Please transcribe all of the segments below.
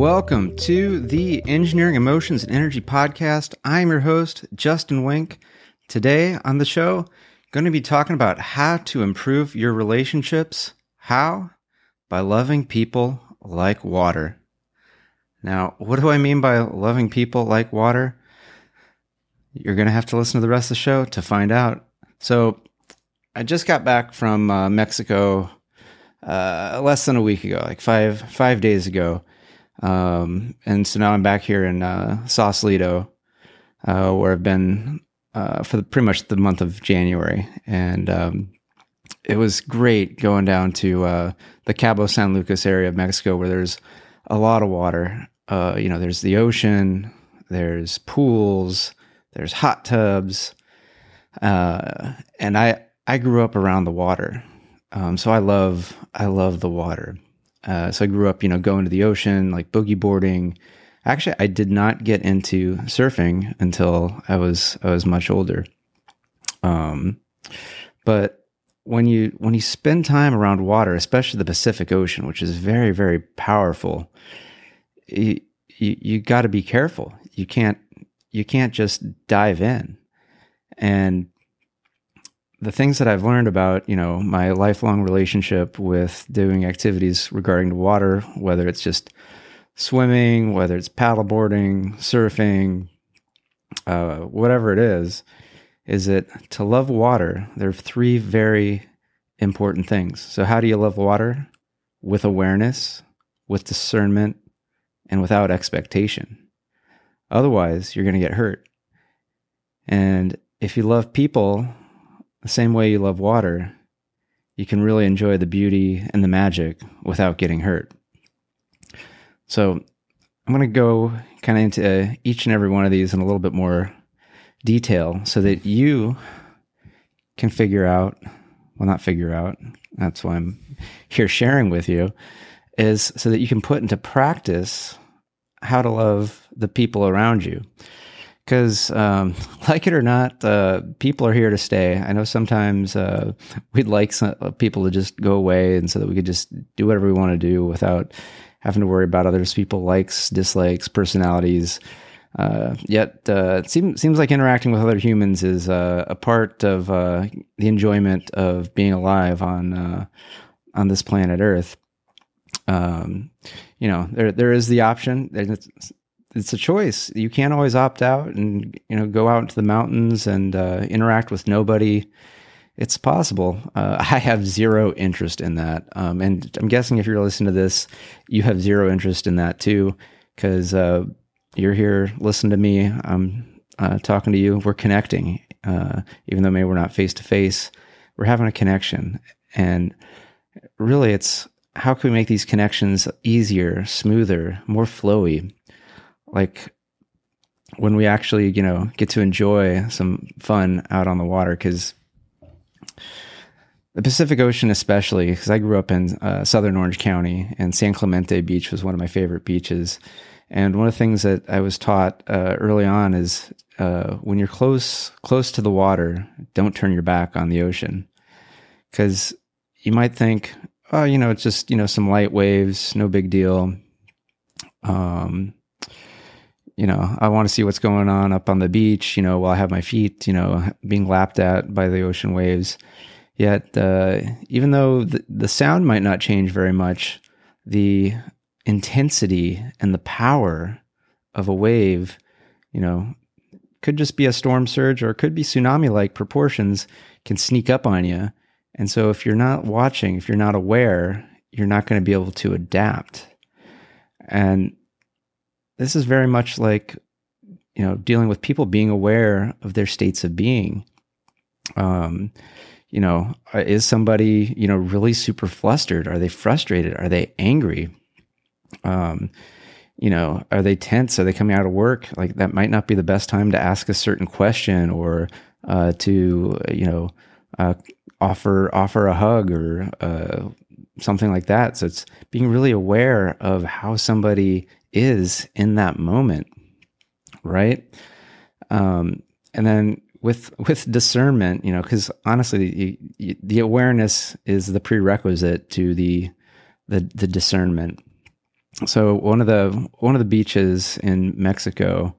Welcome to the Engineering Emotions and Energy Podcast. I'm your host, Justin Wenck. Today on the show, going to be talking about how to improve your relationships. How? By loving people like water. Now, what do I mean by loving people like water? You're going to have to listen to the rest of the show to find out. So, I just got back from uh, Mexico uh, less than a week ago, like five five days ago, um, and so now I'm back here in uh, Sausalito, uh, where I've been uh, for the, pretty much the month of January, and um, it was great going down to uh, the Cabo San Lucas area of Mexico, where there's a lot of water. Uh, you know, there's the ocean, there's pools, there's hot tubs, uh, and I I grew up around the water. Um, so I love I love the water. Uh, so I grew up, you know, going to the ocean, like boogie boarding. Actually, I did not get into surfing until I was I was much older. Um, but when you when you spend time around water, especially the Pacific Ocean, which is very very powerful, you you, you got to be careful. You can't you can't just dive in. And the things that I've learned about, you know, my lifelong relationship with doing activities regarding the water, whether it's just swimming, whether it's paddleboarding, surfing, uh, whatever it is, is that to love water, there are three very important things. So, how do you love water? With awareness, with discernment, and without expectation. Otherwise, you're going to get hurt. And if you love people the same way you love water, you can really enjoy the beauty and the magic without getting hurt. So, I'm going to go kind of into uh, each and every one of these in a little bit more detail so that you can figure out, well, not figure out, that's why I'm here sharing with you, is so that you can put into practice how to love the people around you because um, like it or not uh, people are here to stay. I know sometimes uh, we'd like some, uh, people to just go away and so that we could just do whatever we want to do without having to worry about others people likes dislikes personalities. Uh, yet uh, it seems, seems like interacting with other humans is a part of the enjoyment of being alive on on this planet earth. Um, you know there there is the option a choice. You can't always opt out and you know go out into the mountains and uh, interact with nobody. It's possible. Uh, I have zero interest in that, um, and I'm guessing if you're listening to this, you have zero interest in that too, because uh, you're here listening to me. I'm uh, talking to you. We're connecting, uh, even though maybe we're not face to face. We're having a connection, and really, it's how can we make these connections easier, smoother, more flowy like when we actually, you know, get to enjoy some fun out on the water because the Pacific Ocean, especially because I grew up in uh, southern Orange County and San Clemente Beach was one of my favorite beaches. And one of the things that I was taught uh, early on is uh, when you're close close to the water, don't turn your back on the ocean because you might think, oh, you know, it's just you know some light waves, no big deal. Um, you know, I want to see what's going on up on the beach, you know, while I have my feet, you know, being lapped at by the ocean waves. Yet, uh, even though the, the sound might not change very much, the intensity and the power of a wave, you know, could just be a storm surge or it could be tsunami like proportions, can sneak up on you. And so, if you're not watching, if you're not aware, you're not going to be able to adapt. And this is very much like you know dealing with people being aware of their states of being. Um you know uh, is somebody you know really super flustered? Are they frustrated? Are they angry? Um you know are they tense? Are they coming out of work? Like that might not be the best time to ask a certain question or uh to you know uh offer offer a hug or uh something like that. So it's being really aware of how somebody is in that moment right? Um, and then with with discernment you know because honestly you, you, the awareness is the prerequisite to the the, the discernment. So one of the one of the beaches in Mexico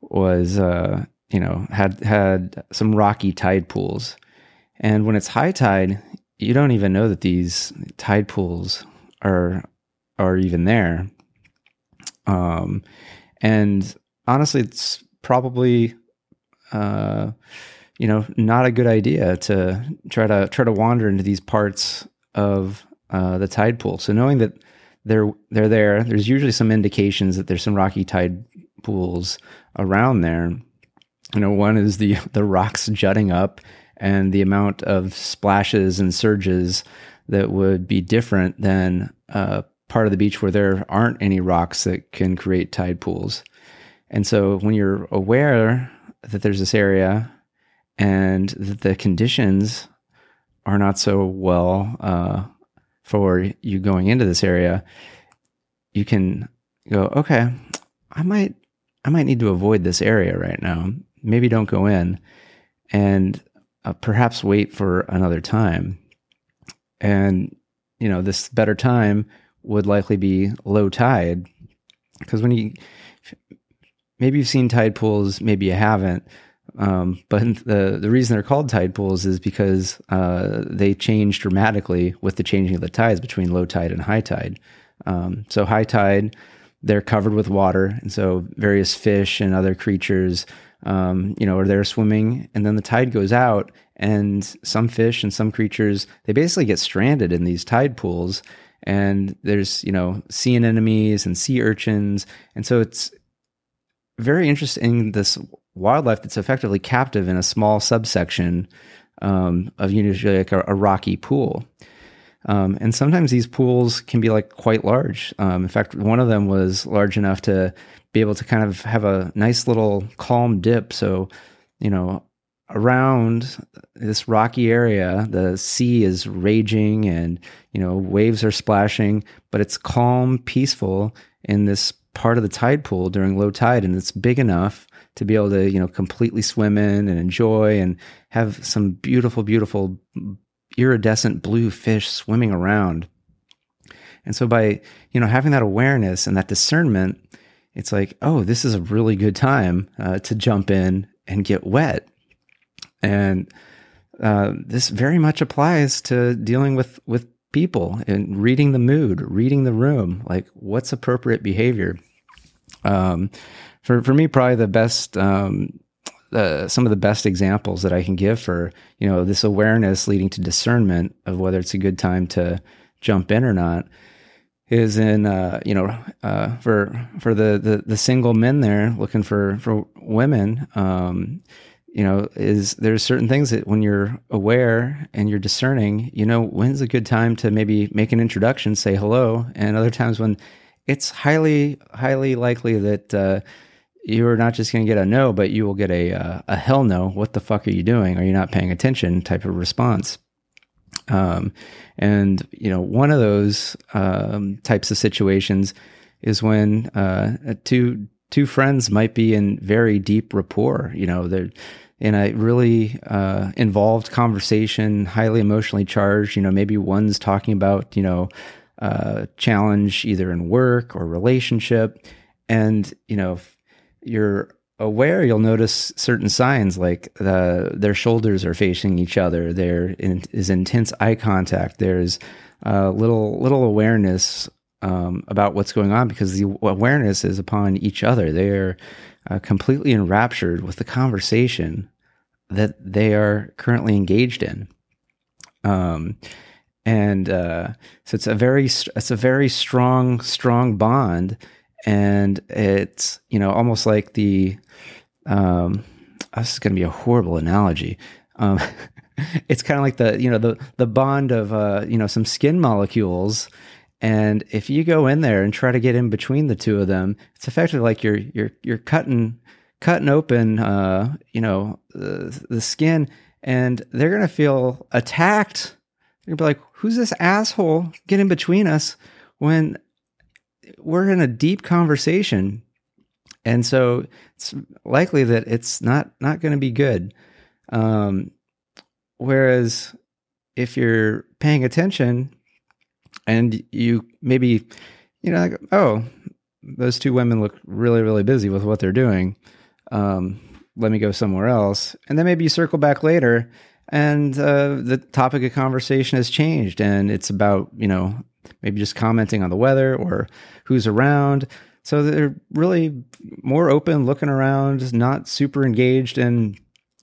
was uh, you know had had some rocky tide pools, and when it's high tide, you don't even know that these tide pools are are even there. Um, and honestly, it's probably uh, you know not a good idea to try to try to wander into these parts of uh, the tide pool. So knowing that they're they're there, there's usually some indications that there's some rocky tide pools around there. You know, one is the the rocks jutting up and the amount of splashes and surges that would be different than uh, part of the beach where there aren't any rocks that can create tide pools. And so when you're aware that there's this area and that the conditions are not so well uh, for you going into this area, you can go, okay, I might, I might need to avoid this area right now. Maybe don't go in, and uh, perhaps wait for another time. And you know, this better time would likely be low tide because when you maybe you've seen tide pools, maybe you haven't. Um, but the the reason they're called tide pools is because uh, they change dramatically with the changing of the tides between low tide and high tide. Um, so high tide, they're covered with water, and so various fish and other creatures, um, you know, are there swimming. And then the tide goes out, and some fish and some creatures they basically get stranded in these tide pools. And there's you know sea anemones and sea urchins, and so it's very interesting. This wildlife that's effectively captive in a small subsection um, of usually like a, a rocky pool. Um, and sometimes these pools can be like quite large. Um, in fact, one of them was large enough to be able to kind of have a nice little calm dip. So, you know, around this rocky area, the sea is raging and, you know, waves are splashing, but it's calm, peaceful in this part of the tide pool during low tide. And it's big enough to be able to, you know, completely swim in and enjoy and have some beautiful, beautiful iridescent blue fish swimming around. And so by, you know, having that awareness and that discernment, it's like, oh, this is a really good time uh, to jump in and get wet. And uh, this very much applies to dealing with with people and reading the mood, reading the room, like what's appropriate behavior. Um, for for me, probably the best um, uh, some of the best examples that I can give for you know this awareness leading to discernment of whether it's a good time to jump in or not is in uh, you know uh, for for the, the the single men there looking for for women um, you know is there's certain things that when you're aware and you're discerning you know when's a good time to maybe make an introduction say hello. And other times when it's highly highly likely that uh, you're not just going to get a no, but you will get a uh, a hell no. What the fuck are you doing? Are you not paying attention? Type of response. Um, and you know, one of those um, types of situations is when uh, two two friends might be in very deep rapport. You know, they're in a really uh, involved conversation, highly emotionally charged. You know, maybe one's talking about you know uh, challenge either in work or relationship, and you know you're aware, you'll notice certain signs like the, their shoulders are facing each other. There is intense eye contact. There's little little awareness um, about what's going on because the awareness is upon each other. They are uh, completely enraptured with the conversation that they are currently engaged in. Um, and uh, so it's a very it's a very strong strong bond and it's you know almost like the um, this is going to be a horrible analogy. Um, it's kind of like the you know the the bond of uh, you know some skin molecules, and if you go in there and try to get in between the two of them, it's effectively like you're you're you're cutting cutting open uh, you know the, the skin, and they're going to feel attacked. They're going to be like, "Who's this asshole? Get in between us!" When we're in a deep conversation and so it's likely that it's not not going to be good um, whereas if you're paying attention and you maybe you know, like, oh, those two women look really, really busy with what they're doing. Um, let me go somewhere else. And then maybe you circle back later and uh, the topic of conversation has changed and it's about, you know, maybe just commenting on the weather or who's around. So they're really more open, looking around, not super engaged, and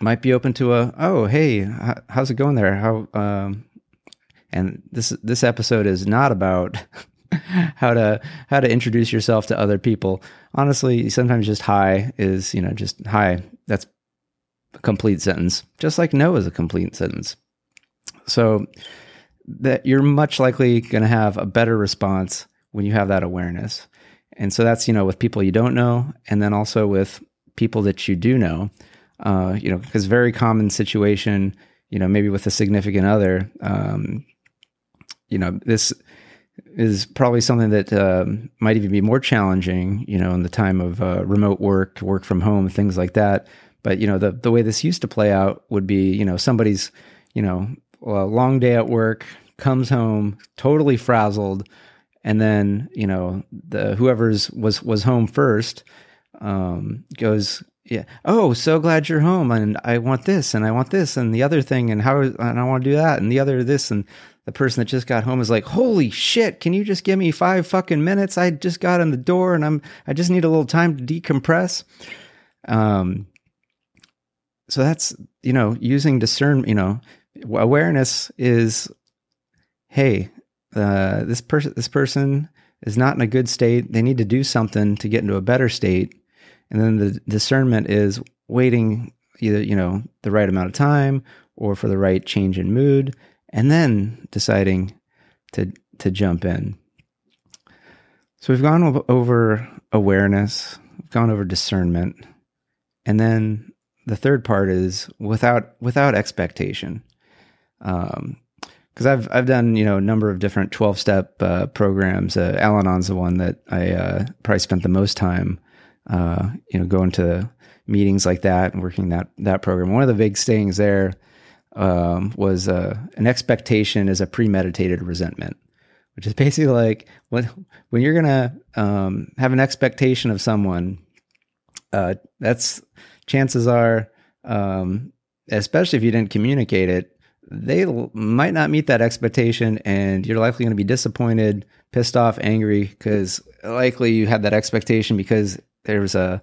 might be open to a, oh, hey, how's it going there? How, um, and this this episode is not about how to how to introduce yourself to other people. Honestly, sometimes just hi is you know just hi. That's a complete sentence, just like no is a complete sentence. So that you're much likely going to have a better response when you have that awareness. And so that's you know with people you don't know, and then also with people that you do know. Uh, you know, because very common situation. You know, maybe with a significant other. Um, you know, this is probably something that um, might even be more challenging, you know, in the time of uh, remote work, work from home, things like that. But you know, the the way this used to play out would be, you know, somebody's, you know, a long day at work, comes home totally frazzled, and then you know, the whoever's was was home first um, goes, yeah, oh, so glad you're home, and I want this, and I want this, and the other thing, and how, and I want to do that, and the other this, and the person that just got home is like, "Holy shit! Can you just give me five fucking minutes? I just got in the door and I'm I just need a little time to decompress." Um. So that's you know using discern. You know, awareness is, hey, uh, this person this person is not in a good state. They need to do something to get into a better state, and then the discernment is waiting either you know the right amount of time or for the right change in mood and then deciding to to jump in. So we've gone over awareness, we've gone over discernment, and then the third part is without without expectation. Um, because I've I've done you know a number of different twelve step uh, programs. Uh, Al-Anon's the one that I uh, probably spent the most time, uh, you know, going to meetings like that and working that that program. One of the big things there um, was uh, an expectation is a premeditated resentment, which is basically like when when you're gonna um, have an expectation of someone, uh, that's chances are, um, especially if you didn't communicate it, they might not meet that expectation, and you're likely going to be disappointed, pissed off, angry because likely you had that expectation because there's a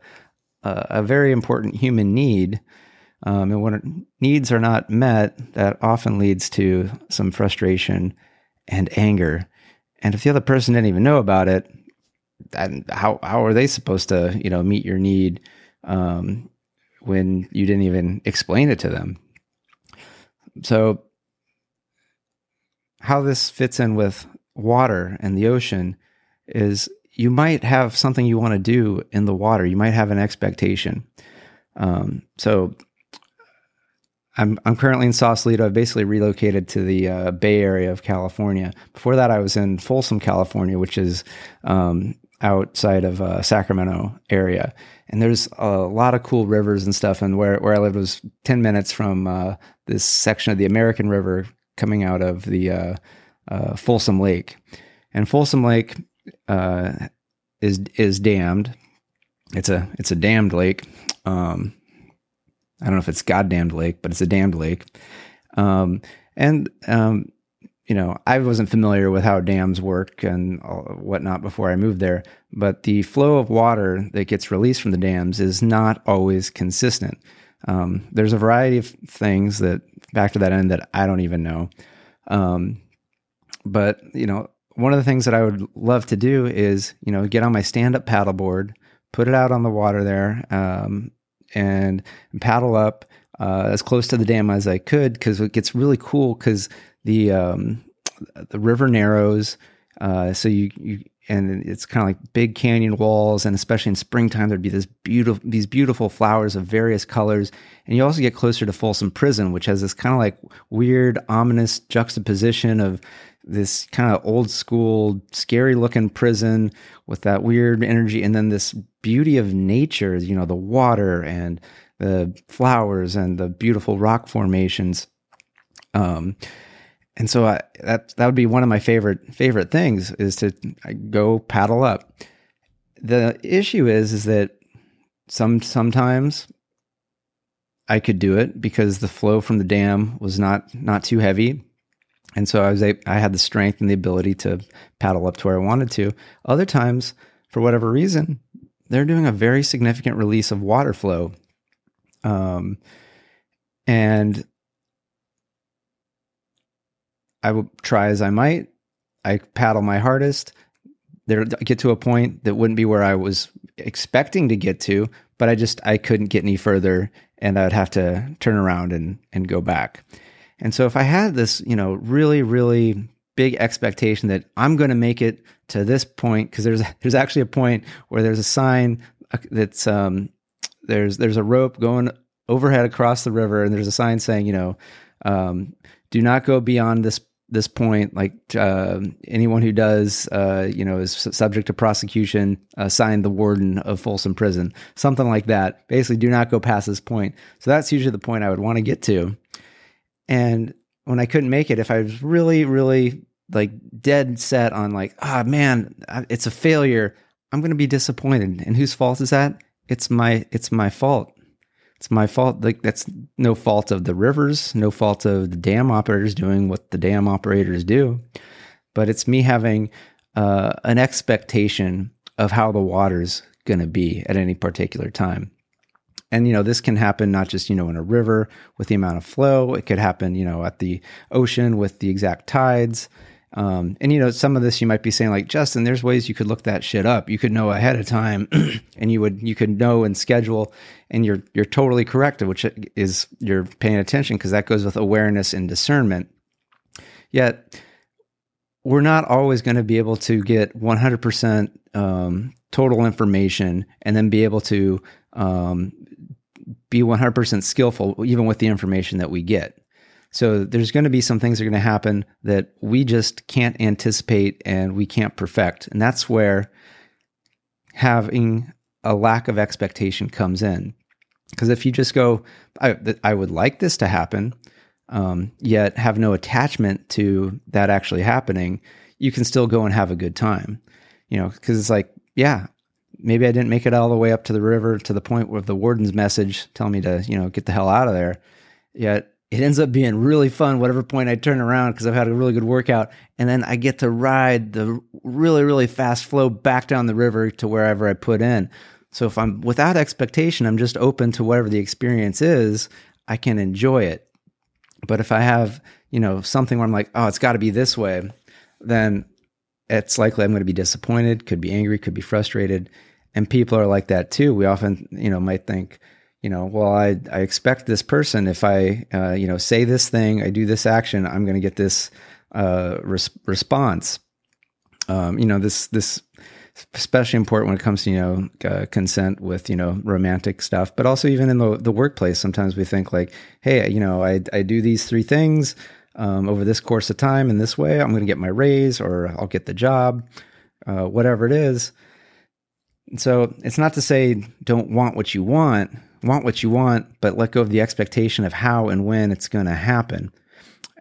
a, a very important human need um, and when needs are not met, that often leads to some frustration and anger. And if the other person didn't even know about it, then how how are they supposed to you know meet your need um, when you didn't even explain it to them? So how this fits in with water and the ocean is you might have something you want to do in the water. You might have an expectation. Um, so I'm I'm currently in Sausalito. I've basically relocated to the uh, Bay Area of California. Before that, I was in Folsom, California, which is um, outside of uh, Sacramento area. And there's a lot of cool rivers and stuff. And where where I lived was ten minutes from uh, this section of the American River coming out of the uh, uh, Folsom Lake. And Folsom Lake uh, is is dammed. It's a it's a dammed lake. Um, I don't know if it's goddamned lake, but it's a dammed lake. Um, and um, you know, I wasn't familiar with how dams work and whatnot before I moved there, but the flow of water that gets released from the dams is not always consistent. Um, there's a variety of things that back to that end that I don't even know. Um, but you know, one of the things that I would love to do is you know get on my stand-up paddleboard, put it out on the water there, um, and paddle up uh, as close to the dam as I could because it gets really cool because the um, the river narrows. Uh, so you, you and it's kind of like big canyon walls, and especially in springtime, there'd be this beautiful these beautiful flowers of various colors, and you also get closer to Folsom Prison, which has this kind of like weird, ominous juxtaposition of this kind of old school, scary looking prison with that weird energy, and then this beauty of nature, you know, the water and the flowers and the beautiful rock formations. Um, And so I, that that would be one of my favorite favorite things is to go paddle up. The issue is is that some sometimes I could do it because the flow from the dam was not not too heavy, and so I was I had the strength and the ability to paddle up to where I wanted to. Other times, for whatever reason, they're doing a very significant release of water flow, um, and I will try as I might. I paddle my hardest. There, get to a point that wouldn't be where I was expecting to get to, but I just I couldn't get any further, and I'd have to turn around and and go back. And so if I had this, you know, really really big expectation that I'm going to make it to this point because there's there's actually a point where there's a sign uh, that's um there's there's a rope going overhead across the river and there's a sign saying you know um, do not go beyond this this point, like uh, anyone who does, uh, you know, is subject to prosecution, uh, sign the warden of Folsom Prison, something like that. Basically, do not go past this point. So that's usually the point I would want to get to. And when I couldn't make it, if I was really, really like dead set on like, ah, oh, man, it's a failure, I'm going to be disappointed. And whose fault is that? It's my, it's my fault it's my fault. Like that's no fault of the rivers, no fault of the dam operators doing what the dam operators do, but it's me having uh, an expectation of how the water's going to be at any particular time. And you know, this can happen not just you know in a river with the amount of flow. It could happen you know at the ocean with the exact tides. Um, and you know, some of this you might be saying like, Justin, there's ways you could look that shit up. You could know ahead of time, and you would you could know and schedule. And you're you're totally correct, which is you're paying attention because that goes with awareness and discernment. Yet, we're not always going to be able to get 100% um, total information and then be able to um, be 100% skillful even with the information that we get. So there's going to be some things that are going to happen that we just can't anticipate and we can't perfect. And that's where having a lack of expectation comes in. Because if you just go, I, I would like this to happen, um, yet have no attachment to that actually happening, you can still go and have a good time. You know, because it's like, yeah, maybe I didn't make it all the way up to the river to the point where the warden's message telling me to, you know, get the hell out of there. Yet it ends up being really fun whatever point I turn around because I've had a really good workout. And then I get to ride the really, really fast flow back down the river to wherever I put in. So if I'm without expectation, I'm just open to whatever the experience is, I can enjoy it. But if I have, you know, something where I'm like, oh, it's got to be this way, then it's likely I'm going to be disappointed, could be angry, could be frustrated. And people are like that too. We often, you know, might think, you know, well, I, I expect this person, if I, uh, you know, say this thing, I do this action, I'm going to get this uh, res- response. Um, you know, this, this, especially important when it comes to, you know, uh, consent with, you know, romantic stuff, but also even in the, the workplace, sometimes we think like, hey, you know, I, I do these three things um, over this course of time in this way, I'm going to get my raise or I'll get the job, uh, whatever it is. and so it's not to say don't want what you want, want what you want, but let go of the expectation of how and when it's going to happen.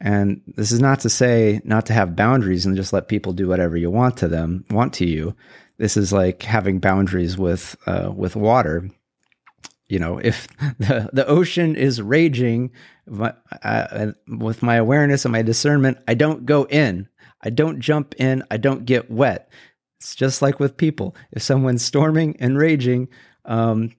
And this is not to say not to have boundaries and just let people do whatever you want to them, want to you. This is like having boundaries with uh, with water. You know, if the the ocean is raging, uh, with my awareness and my discernment, I don't go in. I don't jump in. I don't get wet. It's just like with people. If someone's storming and raging, um,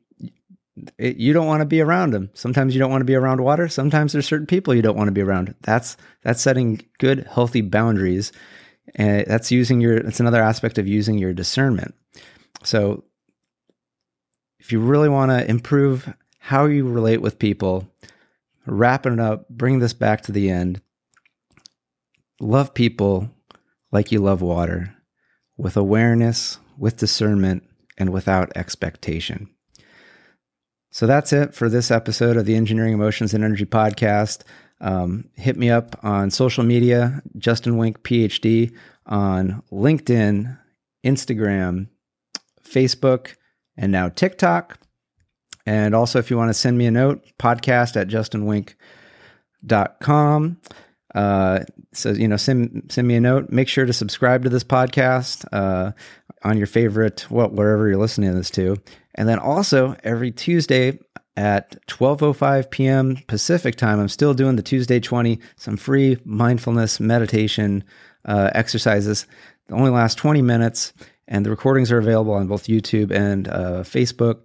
it, you don't want to be around them. Sometimes you don't want to be around water. Sometimes there's certain people you don't want to be around. That's that's setting good, healthy boundaries, and that's using your. That's another aspect of using your discernment. So, if you really want to improve how you relate with people, wrapping it up, bring this back to the end. Love people like you love water, with awareness, with discernment, and without expectation. So that's it for this episode of the Engineering Emotions and Energy podcast. Um, hit me up on social media, Justin Wenck PhD, on LinkedIn, Instagram, Facebook, and now TikTok. And also, if you want to send me a note, podcast at justinwenck.com. Uh, so you know, send send me a note. Make sure to subscribe to this podcast uh, on your favorite, well, wherever you're listening to this to. And then also every Tuesday at 12:05 p.m. Pacific time, I'm still doing the Tuesday 20, some free mindfulness meditation uh, exercises. They only last 20 minutes, and the recordings are available on both YouTube and uh, Facebook.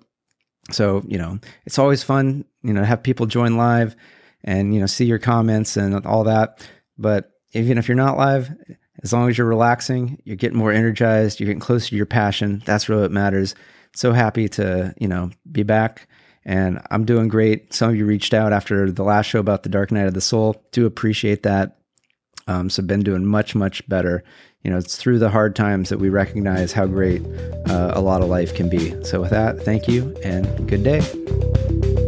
So you know, it's always fun, you know, to have people join live and you know see your comments and all that. But even if you're not live, as long as you're relaxing, you're getting more energized, you're getting closer to your passion. That's really what matters. So happy to you know be back. And I'm doing great. Some of you reached out after the last show about the Dark Night of the Soul. Do appreciate that. Um, so been doing much much better. You know, it's through the hard times that we recognize how great uh, a lot of life can be. So with that, thank you and good day.